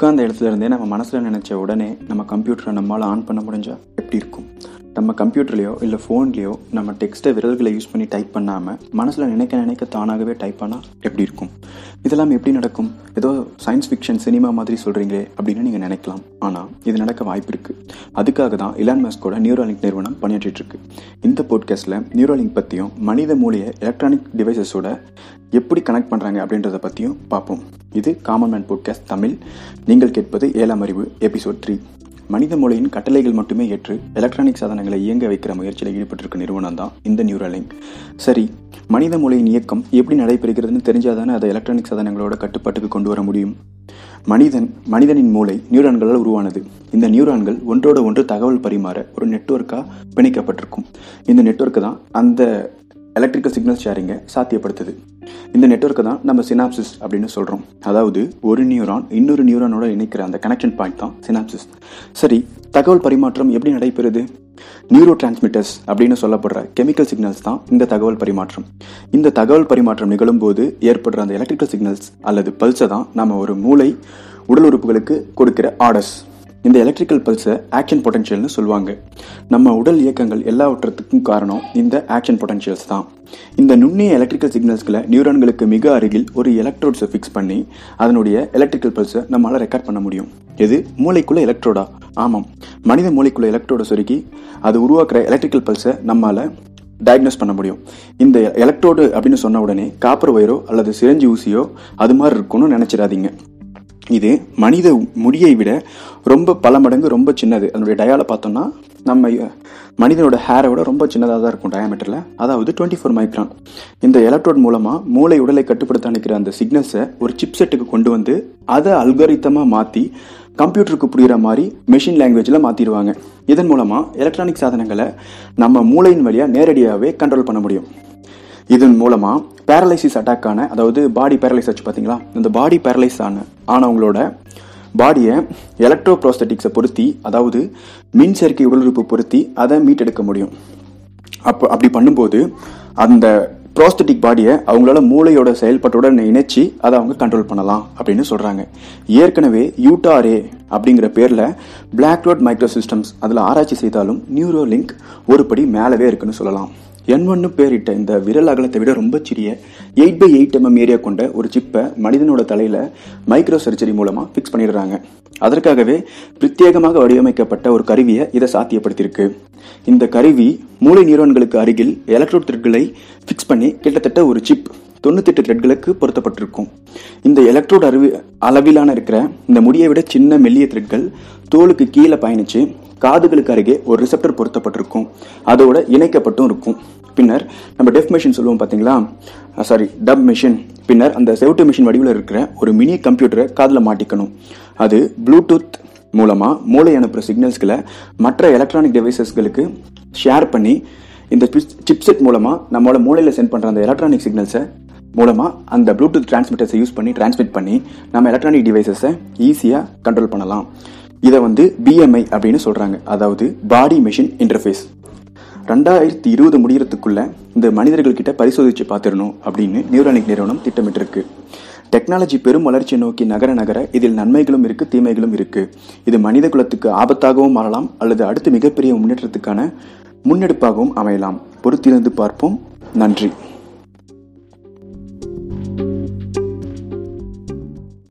உட்கார்ந்த இடத்துல இருந்தே நம்ம மனசில் நினச்ச உடனே நம்ம கம்ப்யூட்டரை நம்மளால் ஆன் பண்ண முடிஞ்சா எப்படி இருக்கும்? நம்ம கம்ப்யூட்டர்லேயோ இல்லை ஃபோன்லேயோ நம்ம டெக்ஸ்ட்டை விரல்களை யூஸ் பண்ணி டைப் பண்ணாமல் மனசில் நினைக்க நினைக்க தானாகவே டைப் பண்ணால் எப்படி இருக்கும்? இதெல்லாம் எப்படி நடக்கும்? ஏதோ சயின்ஸ் ஃபிக்ஷன் சினிமா மாதிரி சொல்கிறீங்களே அப்படின்னு நீங்கள் நினைக்கலாம். ஆனால் இது நடக்க வாய்ப்பு இருக்குது அதுக்காக தான் இலான் மஸ்கோட நியூரோலிங்க் நிறுவனம் பணியாற்றிட்டு இருக்கு. இந்த போட்காஸ்ட்டில் நியூரோலிங்க் பற்றியும் மனித மூலியை எலக்ட்ரானிக் டிவைசஸோட எப்படி கனெக்ட் பண்ணுறாங்க அப்படின்றத பற்றியும் பார்ப்போம். இது காமன் மேன் போட்காஸ்ட் தமிழ். நீங்கள் கேட்பது ஏழாம் அறிவு எபிசோட் த்ரீ மனித மூளையின் கட்டளைகள் மட்டுமே ஏற்று எலக்ட்ரானிக் சாதனங்களை இயங்க வைக்கிற முயற்சியில் ஈடுபட்டிருக்க நிறுவனம் தான் இந்த நியூரலிங்க். சரி மனித மூளையின் இயக்கம் எப்படி நடைபெறுகிறதுன்னு தெரிஞ்சாதானே அதை எலக்ட்ரானிக் சாதனங்களோட கட்டுப்பாட்டுக்கு கொண்டு வர முடியும். மனிதன் மனிதனின் மூளை நியூரான்களால் உருவானது. இந்த நியூரான்கள் ஒன்றோட ஒன்று தகவல் பரிமாற ஒரு நெட்ஒர்க்காக பிணைக்கப்பட்டிருக்கும். இந்த நெட்ஒர்க்கு தான் அந்த எலக்ட்ரிக்கல் சிக்னல் ஷேரிங்கை சாத்தியப்படுத்துது. இந்த நெட்ஒர்க்கை தான் நம்ம சினாப்சிஸ் அப்படின்னு சொல்கிறோம் அதாவது ஒரு நியூரான் இன்னொரு நியூரானோட இணைக்கிற அந்த கனெக்ஷன் பாயிண்ட் தான் சினாப்சிஸ் சரி தகவல் பரிமாற்றம் எப்படி நடைபெறுது? நியூரோ டிரான்ஸ்மிட்டர்ஸ் அப்படின்னு சொல்லப்படுற கெமிக்கல் சிக்னல்ஸ் தான் இந்த தகவல் பரிமாற்றம். இந்த தகவல் பரிமாற்றம் நிகழும்போது ஏற்படுற அந்த எலக்ட்ரிக்கல் சிக்னல்ஸ் அல்லது பல்ஸை தான் நம்ம ஒரு மூளை உடல் உறுப்புகளுக்கு கொடுக்கிற ஆர்டர்ஸ் இந்த எலக்ட்ரிக்கல் பல்ஸை ஆக்ஷன் பொட்டன்ஷியல்னு சொல்லுவாங்க. நம்ம உடல் இயக்கங்கள் எல்லாவற்றத்துக்கும் காரணம் இந்த ஆக்ஷன் பொட்டன்ஷியல்ஸ் தான். இந்த நுண்ணிய எலக்ட்ரிக்கல் சிக்னல்ஸ்களை நியூரான்களுக்கு மிக அருகில் ஒரு எலக்ட்ரோட்ஸை ஃபிக்ஸ் பண்ணி அதனுடைய எலக்ட்ரிக்கல் பல்ஸை நம்மளால் ரெக்கார்ட் பண்ண முடியும். எது? மூளைக்குள்ள எலக்ட்ரோடா ஆமாம். மனித மூளைக்குள்ள எலக்ட்ரோட சொருக்கி அது உருவாக்குற எலக்ட்ரிக்கல் பல்ஸை நம்மளால் டயக்னோஸ் பண்ண முடியும். இந்த எலக்ட்ரோடு அப்படின்னு சொன்ன உடனே காப்பர் ஒயரோ அல்லது சிரஞ்சி ஊசியோ அது மாதிரி இருக்கும்னு நினச்சிடாதீங்க. இது மனித முடியை விட ரொம்ப பல மடங்கு ரொம்ப சின்னது. அதனுடைய டயாலை பார்த்தோம்னா நம்ம மனிதனோட ஹேரை விட ரொம்ப சின்னதாக தான் இருக்கும் டயாமீட்டரில் அதாவது டுவெண்ட்டி ஃபோர் மைக்ரான் இந்த எலக்ட்ரோட் மூலமாக மூளை உடலை கட்டுப்படுத்த அனுக்கிற அந்த சிக்னல்ஸை ஒரு சிப்செட்டுக்கு கொண்டு வந்து அதை அல்கரித்தமாக மாற்றி கம்ப்யூட்டருக்கு புரிகிற மாதிரி மெஷின் லாங்குவேஜில் மாற்றிடுவாங்க இதன் மூலமாக எலக்ட்ரானிக் சாதனங்களை நம்ம மூளையின் வழியாக நேரடியாகவே கண்ட்ரோல் பண்ண முடியும். இதன் மூலமாக பேரலைசிஸ் அட்டாக் ஆன அதாவது பாடி பேரலைஸ் ஆச்சு பார்த்தீங்களா இந்த பாடி பேரலைஸ் ஆன ஆனவங்களோட பாடியை எலக்ட்ரோ ப்ரோஸ்தட்டிக்ஸை பொருத்தி அதாவது மின் சேர்க்கை உடலுறுப்பு பொருத்தி அதை மீட்டெடுக்க முடியும். அப்போ அப்படி பண்ணும்போது அந்த ப்ரோஸ்தட்டிக் பாடியை அவங்களால மூளையோட செயல்பாட்டுடன் இணைச்சி அதை அவங்க கண்ட்ரோல் பண்ணலாம் அப்படின்னு சொல்கிறாங்க ஏற்கனவே யூட்டாரே அப்படிங்கிற பேரில் பிளாக் ரோட் மைக்ரோ சிஸ்டம்ஸ் அதில் ஆராய்ச்சி செய்தாலும் நியூரோ லிங்க் ஒரு படி மேலவே இருக்குன்னு சொல்லலாம். என் ஒன்னு பேரிட்ட இந்த விரல் அகலத்தை விட ரொம்ப சிறிய eight by eight MM area கொண்ட ஒரு சிப்பை மனிதனோட தலையில மைக்ரோ சர்ஜரி மூலமா ஃபிக்ஸ் பண்ணிடுறாங்க. அதற்காகவே பிரத்யேகமாக வடிவமைக்கப்பட்ட ஒரு கருவியை இதை சாத்தியப்படுத்தியிருக்கு. இந்த கருவி மூளை நியூரான்களுக்கு அருகில் எலக்ட்ரோட் த்ரெட்களை ஃபிக்ஸ் பண்ணி கிட்டத்தட்ட ஒரு சிப் தொண்ணூத்தெட்டு த்ரெட்களுக்கு பொருத்தப்பட்டிருக்கும். இந்த எலக்ட்ரோட் அறிவு அளவிலான இருக்கிற இந்த முடியை விட சின்ன மெல்லிய த்ரெட்கள் தோலுக்கு கீழே பயணிச்சு காதுகளுக்கு அருகே ஒரு ரிசப்டர் பொருத்தப்பட்டிருக்கும். அதோட இணைக்கப்பட்டும் இருக்கும். பின்னர் நம்ம டெஃப் மிஷின் சொல்லுவோம் பார்த்தீங்களா சாரி டப் மிஷின் பின்னர் அந்த செவுட்டு மிஷின் வடிவில் இருக்கிற ஒரு மினி கம்ப்யூட்டரை காதில் மாட்டிக்கணும். அது ப்ளூடூத் மூலமாக மூளை அனுப்புகிற சிக்னல்ஸ்களை மற்ற எலக்ட்ரானிக் டிவைசஸ்களுக்கு ஷேர் பண்ணி இந்த சிப்செட் மூலமாக நம்மளோட மூளையில் சென்ட் பண்ணுற அந்த எலக்ட்ரானிக் சிக்னல்ஸை மூலமாக அந்த ப்ளூடூத் டிரான்ஸ்மிட்டர்ஸை யூஸ் பண்ணி டிரான்ஸ்மிட் பண்ணி நம்ம எலக்ட்ரானிக் டிவைசஸை ஈஸியாக கண்ட்ரோல் பண்ணலாம். இதை வந்து பிஎம்ஐ அப்படின்னு சொல்கிறாங்க அதாவது பாடி மெஷின் இன்டர்ஃபேஸ் ரெண்டாயிரத்தி இருபது முடிகிறதுக்குள்ள இந்த மனிதர்கள் பரிசோதித்து பார்த்துடணும் அப்படின்னு நியூரானிக் நிறுவனம் திட்டமிட்டிருக்கு. டெக்னாலஜி பெரும் வளர்ச்சியை நோக்கி நகர நகர இதில் நன்மைகளும் இருக்கு தீமைகளும் இருக்கு. இது மனித குலத்துக்கு ஆபத்தாகவும் மாறலாம் அல்லது அடுத்து மிகப்பெரிய முன்னேற்றத்துக்கான முன்னெடுப்பாகவும் அமையலாம். பொறுத்திருந்து பார்ப்போம். நன்றி.